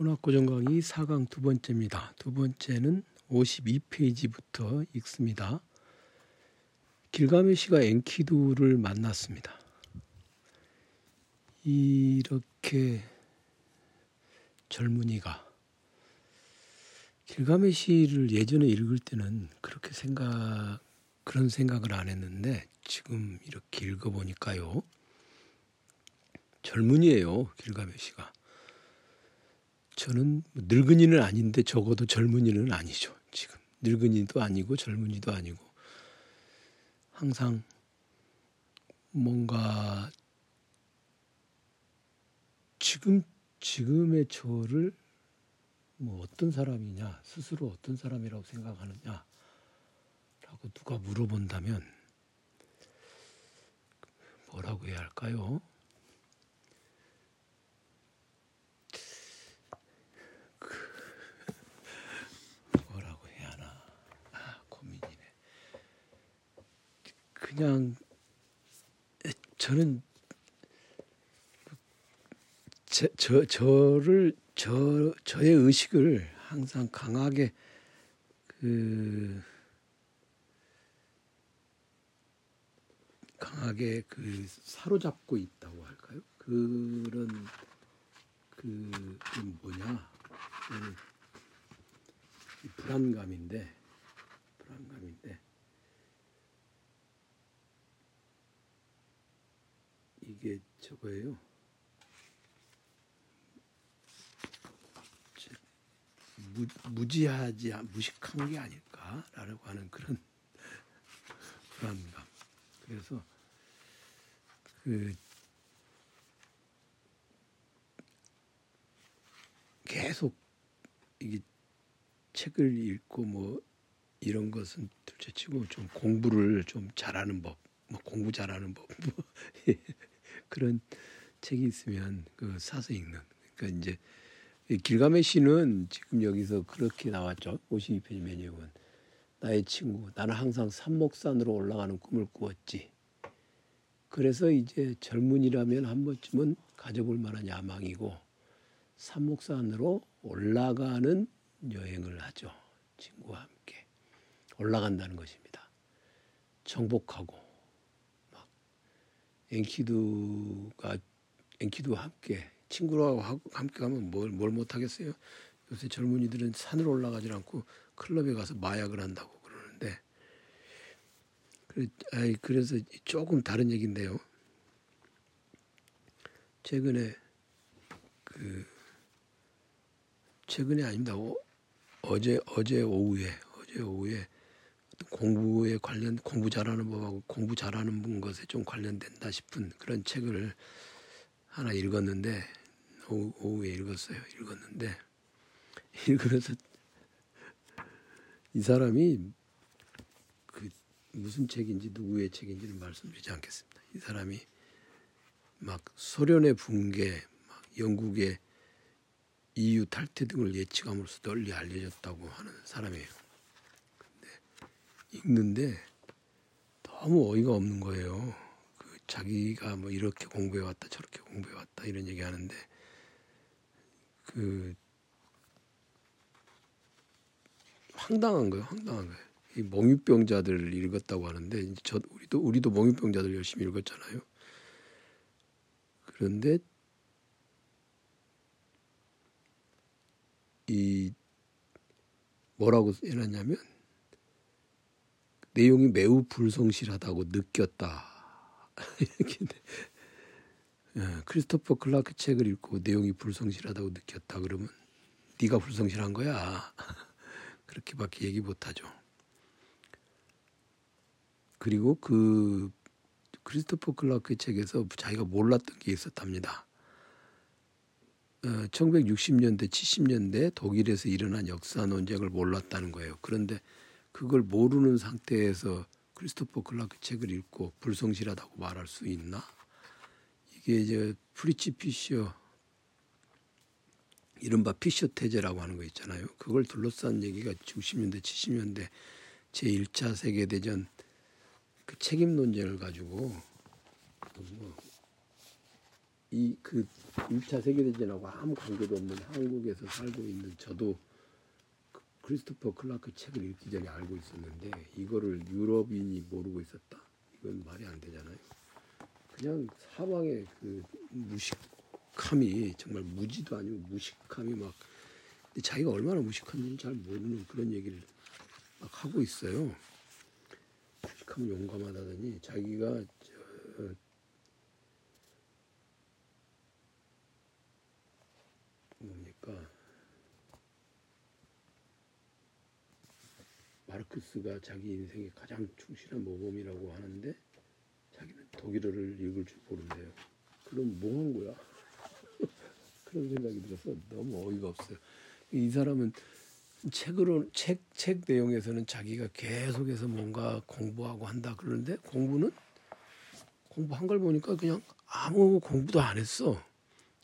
문학고정 강의 4강 두 번째입니다. 두 번째는 52페이지부터 읽습니다. 길가메시가 엔키두를 만났습니다. 이렇게 젊은이가 길가메시를 예전에 읽을 때는 그렇게 생각 그런 생각을 안 했는데 지금 이렇게 읽어보니까요. 젊은이에요, 길가메시가. 저는 뭐 늙은이는 아닌데 적어도 젊은이는 아니죠. 지금 늙은이도 아니고 젊은이도 아니고 항상 뭔가 지금 지금의 저를 뭐 어떤 사람이냐 스스로 어떤 사람이라고 생각하느냐라고 누가 물어본다면 뭐라고 해야 할까요? 그냥 저는 저, 저 저를 저 저의 의식을 항상 강하게 그 강하게 그 사로잡고 있다고 할까요? 그런 그, 그 뭐냐 그 불안감인데 불안감인데 이게 저거예요. 무, 무지하지 무식한 게 아닐까라고 하는 그런 불안감. 그래서 그 계속 이게 책을 읽고 뭐 이런 것은 둘째치고 좀 공부를 좀 잘하는 법, 뭐 공부 잘하는 법, 뭐 그런 책이 있으면 그 사서 읽는. 그러니까 이제 길가메시는 지금 여기서 그렇게 나왔죠. 52페이지 메뉴은 나의 친구, 나는 항상 산목산으로 올라가는 꿈을 꾸었지. 그래서 이제 젊은이라면 한 번쯤은 가져볼 만한 야망이고 산목산으로 올라가는 여행을 하죠. 친구와 함께 올라간다는 것입니다. 정복하고 엔키두가 엔키두와 함께 친구랑 함께 가면 뭘, 뭘 못하겠어요? 요새 젊은이들은 산으로 올라가지 않고 클럽에 가서 마약을 한다고 그러는데 그래서 조금 다른 얘기인데요. 최근에 그 최근에 아닙니다. 어, 어제 어제 오후에 어제 오후에 공부에 관련 공부 잘하는 법하고 공부 잘하는 분 것에 좀 관련된다 싶은 그런 책을 하나 읽었는데 오후, 오후 에 읽었어요. 읽었는데 읽으면서 이 사람이 그 무슨 책인지 누구의 책인지는 말씀드리지 않겠습니다. 이 사람이 막 소련의 붕괴, 막 영국의 EU 탈퇴 등을 예측함으로써 널리 알려졌다고 하는 사람이에요. 읽는데 너무 어이가 없는 거예요. 그 자기가 뭐 이렇게 공부해 왔다 저렇게 공부해 왔다 이런 얘기 하는데 그 황당한 거예요. 황당한 거예요. 이 몽유병자들 읽었다고 하는데 저 우리도 우리도 몽유병자들 열심히 읽었잖아요. 그런데 이 뭐라고 해놨냐면 내용이 매우 불성실하다고 느꼈다. 이렇게 예, 크리스토퍼 클라크 책을 읽고 내용이 불성실하다고 느꼈다 그러면 네가 불성실한 거야. 그렇게밖에 얘기 못하죠. 그리고 그 크리스토퍼 클라크 책에서 자기가 몰랐던 게 있었답니다. 어, 1960년대, 70년대 독일에서 일어난 역사 논쟁을 몰랐다는 거예요. 그런데 그걸 모르는 상태에서 크리스토퍼 클라크 책을 읽고 불성실하다고 말할 수 있나? 이게 이제 프리츠 피셔 이른바 피셔 테제라고 하는 거 있잖아요. 그걸 둘러싼 얘기가 60년대, 70년대 제 1차 세계 대전 그 책임 논쟁을 가지고 뭐 이 그 1차 세계대전하고 아무 관계도 없는 한국에서 살고 있는 저도 그 크리스토퍼 클라크 책을 읽기 전에 알고 있었는데 이거를 유럽인이 모르고 있었다. 이건 말이 안 되잖아요. 그냥 사방에 그 무식함이 정말 무지도 아니고 무식함이 막 자기가 얼마나 무식한지는 잘 모르는 그런 얘기를 막 하고 있어요. 무식하면 용감하다더니 자기가 저 뭡니까 마르크스가 자기 인생의 가장 충실한 모범이라고 하는데 자기는 독일어를 읽을 줄 모른대요. 그럼 뭐 한 거야? 그런 생각이 들어서 너무 어이가 없어요. 이 사람은 책으로 책, 책 내용에서는 자기가 계속해서 뭔가 공부하고 한다 그러는데 공부는 공부한 걸 보니까 그냥 아무 공부도 안 했어.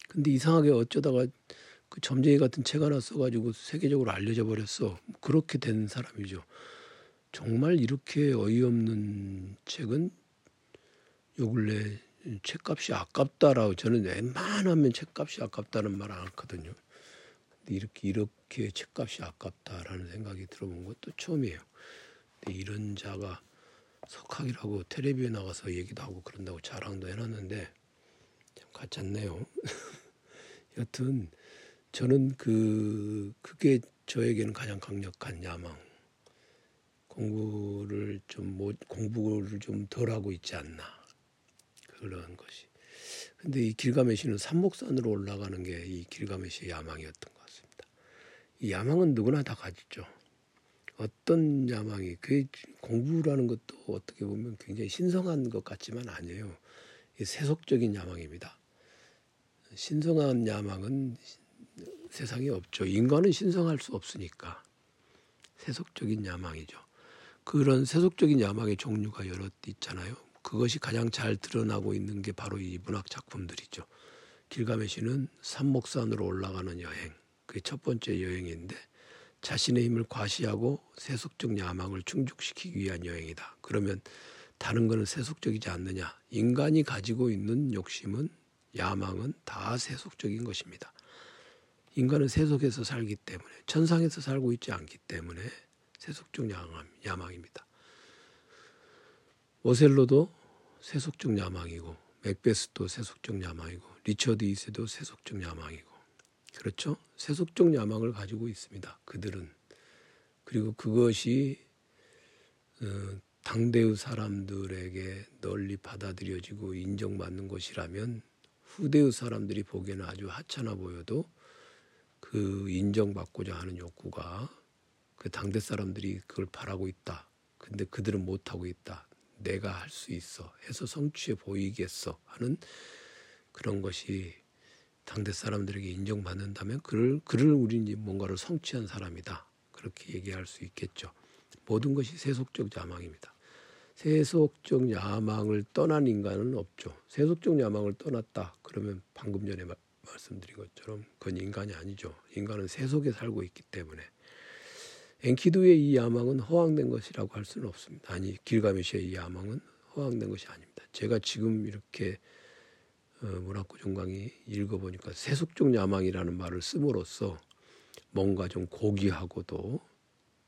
근데 이상하게 어쩌다가 그 점쟁이 같은 책 하나 써가지고 세계적으로 알려져 버렸어. 그렇게 된 사람이죠. 정말 이렇게 어이없는 책은 요 근래 책값이 아깝다라고 저는 웬만하면 책값이 아깝다는 말 안 하거든요. 근데 이렇게 이렇게 책값이 아깝다라는 생각이 들어본 것도 처음이에요. 근데 이런 자가 석학이라고 텔레비에 나가서 얘기도 하고 그런다고 자랑도 해놨는데 참 않네요. 여튼 저는 그 그게 저에게는 가장 강력한 야망. 공부를 좀 못, 공부를 좀 덜하고 있지 않나 그런 것이. 근데 이 길가메시는 산목산으로 올라가는 게 이 길가메시의 야망이었던 것 같습니다. 이 야망은 누구나 다 가지죠. 어떤 야망이 그 공부라는 것도 어떻게 보면 굉장히 신성한 것 같지만 아니에요. 세속적인 야망입니다. 신성한 야망은 세상에 없죠. 인간은 신성할 수 없으니까 세속적인 야망이죠. 그런 세속적인 야망의 종류가 여러 있잖아요. 그것이 가장 잘 드러나고 있는 게 바로 이 문학 작품들이죠. 길가메시는 산목산으로 올라가는 여행. 그게 첫 번째 여행인데 자신의 힘을 과시하고 세속적 야망을 충족시키기 위한 여행이다. 그러면 다른 거는 세속적이지 않느냐? 인간이 가지고 있는 욕심은 야망은 다 세속적인 것입니다. 인간은 세속에서 살기 때문에 천상에서 살고 있지 않기 때문에 세속적 야망, 야망 입니다. 오셀로도 세속적 야망이고 맥베스도 세속적 야망이고 리처드 이세도 세속적 야망이고 그렇죠? 세속적 야망을 가지고 있습니다. 그들은 그리고 그것이 어, 당대의 사람들에게 널리 받아들여지고 인정받는 것이라면 후대의 사람들이 보기에는 아주 하찮아 보여도 그 인정받고자 하는 욕구가 그 당대 사람들이 그걸 바라고 있다. 근데 그들은 못하고 있다. 내가 할 수 있어. 해서 성취해 보이겠어. 하는 그런 것이 당대 사람들에게 인정받는다면 그를, 그를 우리는 뭔가를 성취한 사람이다. 그렇게 얘기할 수 있겠죠. 모든 것이 세속적 야망입니다. 세속적 야망을 떠난 인간은 없죠. 세속적 야망을 떠났다. 그러면 방금 전에 말씀드린 것처럼 그건 인간이 아니죠. 인간은 세속에 살고 있기 때문에 엔키두의 이 야망은 허황된 것이라고 할 수는 없습니다. 아니 길가메시의 이 야망은 허황된 것이 아닙니다. 제가 지금 이렇게 어, 문학구 종강이 읽어보니까 세속적 야망이라는 말을 씀으로써 뭔가 좀 고귀하고도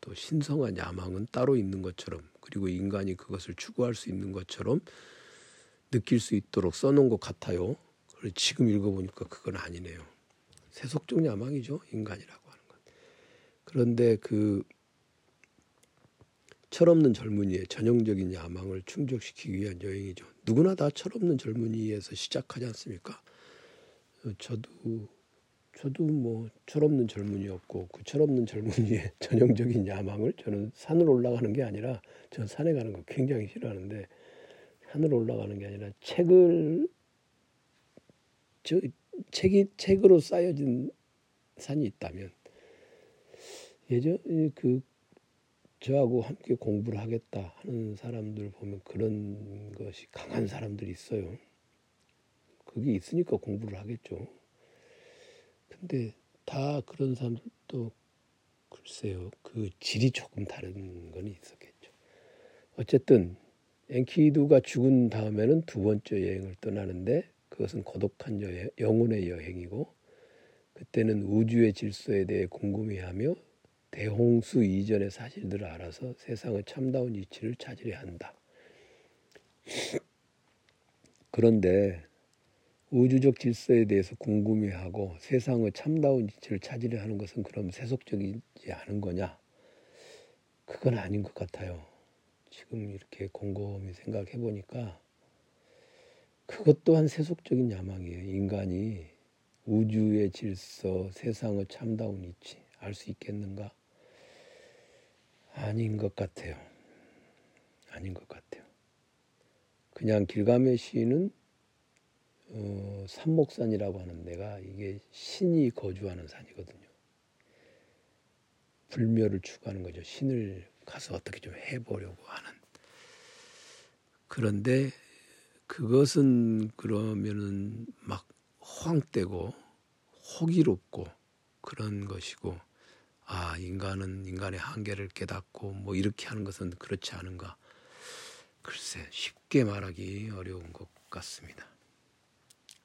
또 신성한 야망은 따로 있는 것처럼 그리고 인간이 그것을 추구할 수 있는 것처럼 느낄 수 있도록 써놓은 것 같아요. 지금 읽어보니까 그건 아니네요. 세속적 야망이죠 인간이라고 하는 건. 그런데 그 철없는 젊은이의 전형적인 야망을 충족시키기 위한 여행이죠. 누구나 다 철없는 젊은이에서 시작하지 않습니까? 어, 저도 저도 뭐 철없는 젊은이였고 그 철없는 젊은이의 전형적인 야망을 저는 산을 올라가는 게 아니라 저 산에 가는 거 굉장히 싫어하는데 산을 올라가는 게 아니라 책을 저 책이 책으로 쌓여진 산이 있다면 예전 그 저하고 함께 공부를 하겠다 하는 사람들 보면 그런 것이 강한 사람들이 있어요. 그게 있으니까 공부를 하겠죠. 근데 다 그런 사람들도 글쎄요. 그 질이 조금 다른 건 있었겠죠. 어쨌든 엔키두가 죽은 다음에는 두 번째 여행을 떠나는데 그것은 고독한 여행, 영혼의 여행이고 그때는 우주의 질서에 대해 궁금해하며 대홍수 이전의 사실들을 알아서 세상의 참다운 이치를 찾으려 한다. 그런데 우주적 질서에 대해서 궁금해하고 세상의 참다운 이치를 찾으려 하는 것은 그럼 세속적이지 않은 거냐? 그건 아닌 것 같아요. 지금 이렇게 곰곰이 생각해 보니까 그것 또한 세속적인 야망이에요. 인간이 우주의 질서, 세상의 참다운 이치 알 수 있겠는가? 아닌 것 같아요. 아닌 것 같아요. 그냥 길가메시는 어, 삼목산이라고 하는 데가 이게 신이 거주하는 산이거든요. 불멸을 추구하는 거죠. 신을 가서 어떻게 좀 해보려고 하는. 그런데 그것은 그러면은 막 호황되고 호기롭고 그런 것이고 아 인간은 인간의 한계를 깨닫고 뭐 이렇게 하는 것은 그렇지 않은가 글쎄 쉽게 말하기 어려운 것 같습니다.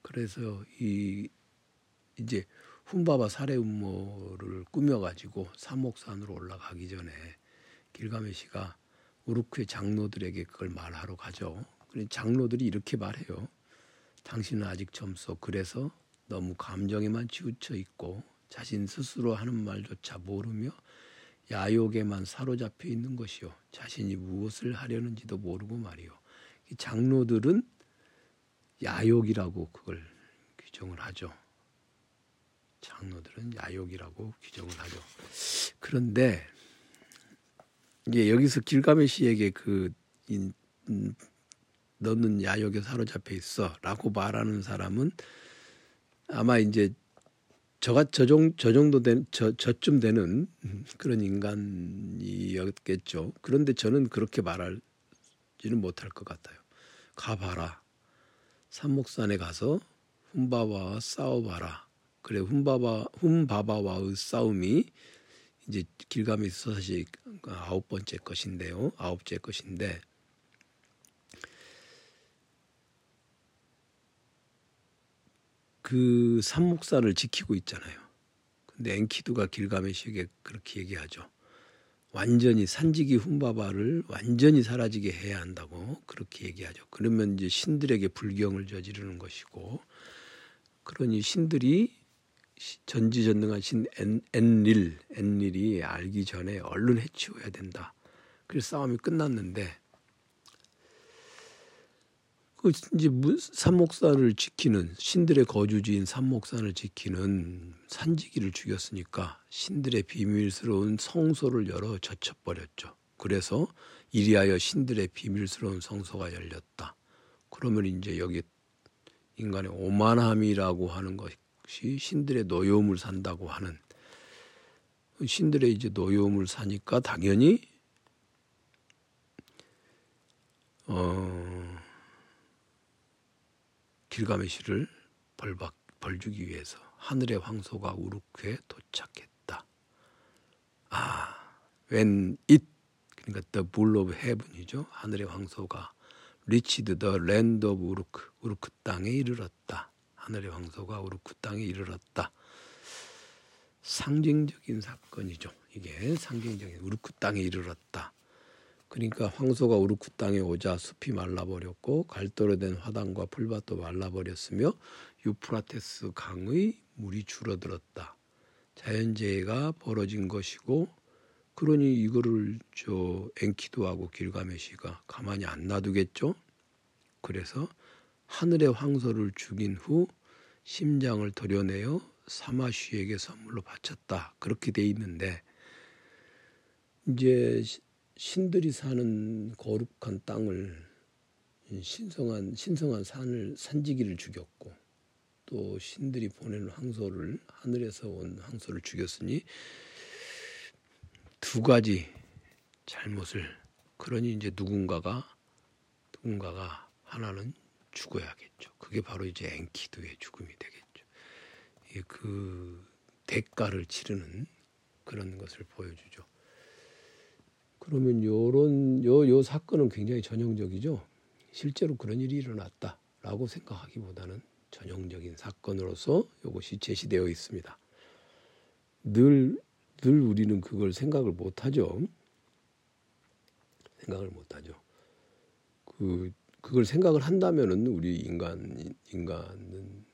그래서 이 이제 훈바바 살해 음모를 꾸며가지고 삼목산으로 올라가기 전에 길가메시가 우르크의 장로들에게 그걸 말하러 가죠. 장로들이 이렇게 말해요. 당신은 아직 젊소. 그래서 너무 감정에만 치우쳐 있고 자신 스스로 하는 말조차 모르며 야욕에만 사로잡혀 있는 것이요. 자신이 무엇을 하려는지도 모르고 말이요. 장로들은 야욕이라고 그걸 규정을 하죠. 장로들은 야욕이라고 규정을 하죠. 그런데 이게 여기서 길가메시에게 그 인, 음, 너는 야욕에 사로잡혀 있어라고 말하는 사람은 아마 이제 저가 저, 정, 저 정도 된 저, 저쯤 되는 그런 인간이었겠죠. 그런데 저는 그렇게 말할지는 못할 것 같아요. 가봐라. 산목산에 가서 훈바바와 싸워봐라. 그래 훈바바 훈바바와의 싸움이 이제 길가메시 서사시 아홉 번째 것인데요. 아홉째 것인데 그 산목산을 지키고 있잖아요. 근데 엔키두가 길가메시에게 그렇게 얘기하죠. 완전히 산지기 훈바바를 완전히 사라지게 해야 한다고 그렇게 얘기하죠. 그러면 이제 신들에게 불경을 저지르는 것이고 그러니 신들이 전지전능한 신 엔, 엔릴 엔릴이 알기 전에 얼른 해치워야 된다. 그래서 싸움이 끝났는데 그 이제 산목산을 지키는 신들의 거주지인 산목산을 지키는 산지기를 죽였으니까 신들의 비밀스러운 성소를 열어 젖혀버렸죠. 그래서 이리하여 신들의 비밀스러운 성소가 열렸다. 그러면 이제 여기 인간의 오만함이라고 하는 것이 신들의 노여움을 산다고 하는 신들의 이제 노여움을 사니까 당연히 어 길가메시를 벌받 벌주기 위해서 하늘의 황소가 우르크에 도착했다. 아, when it 그러니까 the bull of heaven이죠. 하늘의 황소가 reached the land of 우르크 우르크 땅에 이르렀다. 하늘의 황소가 우르크 땅에 이르렀다. 상징적인 사건이죠. 이게 상징적인 우르크 땅에 이르렀다. 그러니까 황소가 우르크 땅에 오자 숲이 말라버렸고 갈도로 된 화단과 풀밭도 말라버렸으며 유프라테스 강의 물이 줄어들었다. 자연재해가 벌어진 것이고 그러니 이거를 저 엔키도하고 길가메시가 가만히 안 놔두겠죠. 그래서 하늘의 황소를 죽인 후 심장을 도려내어 사마쉬에게 선물로 바쳤다. 그렇게 돼 있는데 이제 신들이 사는 거룩한 땅을 신성한 신성한 산을 산지기를 죽였고 또 신들이 보내는 황소를 하늘에서 온 황소를 죽였으니 두 가지 잘못을 그러니 이제 누군가가 누군가가 하나는 죽어야겠죠. 그게 바로 이제 엔키두의 죽음이 되겠죠. 그 대가를 치르는 그런 것을 보여주죠. 그러면 요런 요, 요 사건은 굉장히 전형적이죠. 실제로 그런 일이 일어났다라고 생각하기보다는 전형적인 사건으로서 이것이 제시되어 있습니다. 늘, 늘 우리는 그걸 생각을 못 하죠. 생각을 못 하죠. 그 그걸 생각을 한다면은 우리 인간 인간은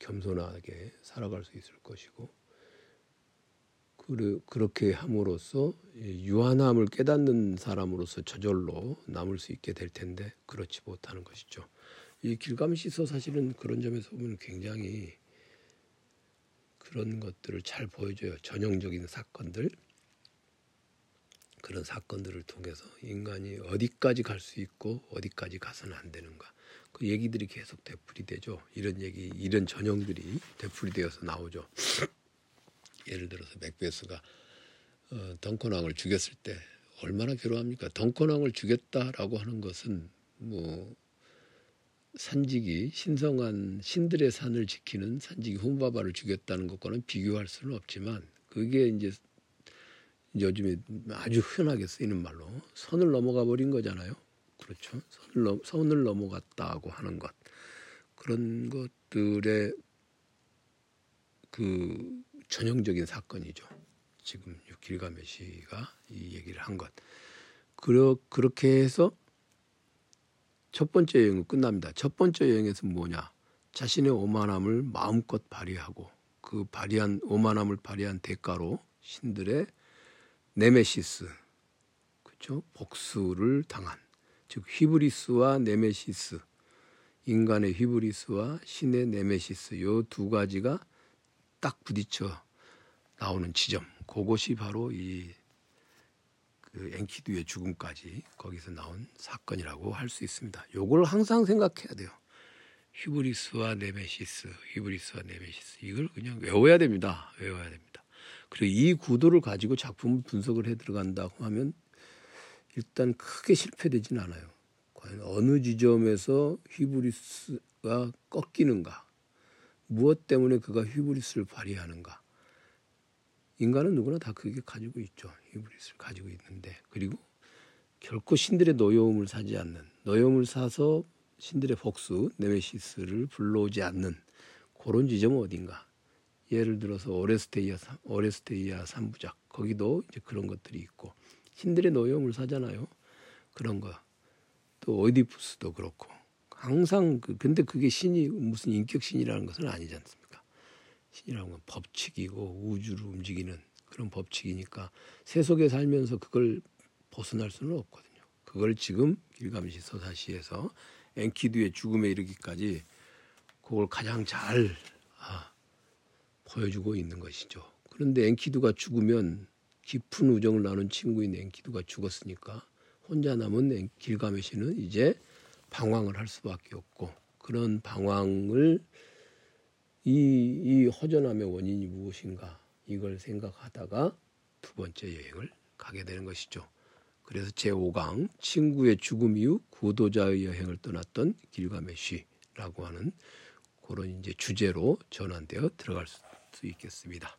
겸손하게 살아갈 수 있을 것이고 그렇게 함으로써 유한함을 깨닫는 사람으로서 저절로 남을 수 있게 될 텐데 그렇지 못하는 것이죠. 이 길가메시서 사실은 그런 점에서 보면 굉장히 그런 것들을 잘 보여줘요. 전형적인 사건들 그런 사건들을 통해서 인간이 어디까지 갈 수 있고 어디까지 가서는 안 되는가 그 얘기들이 계속 되풀이되죠. 이런 얘기 이런 전형들이 되풀이되어서 나오죠. 예를 들어서 맥베스가 어, 덩컨왕을 죽였을 때 얼마나 괴로합니까? 덩컨왕을 죽였다라고 하는 것은 뭐 산직이 신성한 신들의 산을 지키는 산직이 훈바바를 죽였다는 것과는 비교할 수는 없지만 그게 이제 요즘에 아주 흔하게 쓰이는 말로 선을 넘어가 버린 거잖아요. 그렇죠. 선을, 넘, 선을 넘어갔다고 하는 것 그런 것들의 그 전형적인 사건이죠. 지금 길가메시가 이 얘기를 한 것. 그러, 그렇게 해서 첫 번째 여행은 끝납니다. 첫 번째 여행에서 뭐냐? 자신의 오만함을 마음껏 발휘하고 그 발휘한 오만함을 발휘한 대가로 신들의 네메시스 그렇죠? 복수를 당한 즉 히브리스와 네메시스 인간의 히브리스와 신의 네메시스 요 두 가지가 딱 부딪혀 나오는 지점 그것이 바로 이 그 엔키두의 죽음까지 거기서 나온 사건이라고 할 수 있습니다. 요걸 항상 생각해야 돼요. 히브리스와 네메시스, 히브리스와 네메시스 이걸 그냥 외워야 됩니다. 외워야 됩니다. 그리고 이 구도를 가지고 작품 분석을 해 들어간다고 하면 일단 크게 실패되진 않아요. 과연 어느 지점에서 히브리스가 꺾이는가? 무엇 때문에 그가 히브리스를 발휘하는가? 인간은 누구나 다 그게 가지고 있죠. 히브리스를 가지고 있는데 그리고 결코 신들의 노여움을 사지 않는 노여움을 사서 신들의 복수 네메시스를 불러오지 않는 그런 지점은 어딘가? 예를 들어서 오레스테이아 오레스테이아 삼부작 거기도 이제 그런 것들이 있고 신들의 노여움을 사잖아요. 그런 거. 또 오이디푸스도 그렇고 항상 그 근데 그게 신이 무슨 인격 신이라는 것은 아니지 않습니까? 신이라는 건 법칙이고 우주를 움직이는 그런 법칙이니까 세속에 살면서 그걸 벗어날 수는 없거든요. 그걸 지금 길가메시 서사시에서 엔키두의 죽음에 이르기까지 그걸 가장 잘 아, 보여주고 있는 것이죠. 그런데 엔키두가 죽으면 깊은 우정을 나눈 친구인 엔키두가 죽었으니까 혼자 남은 길가메시는 이제 방황을 할 수밖에 없고 그런 방황을 이, 이 허전함의 원인이 무엇인가 이걸 생각하다가 두 번째 여행을 가게 되는 것이죠. 그래서 제5강 친구의 죽음 이후 구도자의 여행을 떠났던 길가메시라고 하는 그런 이제 주제로 전환되어 들어갈 수 있겠습니다.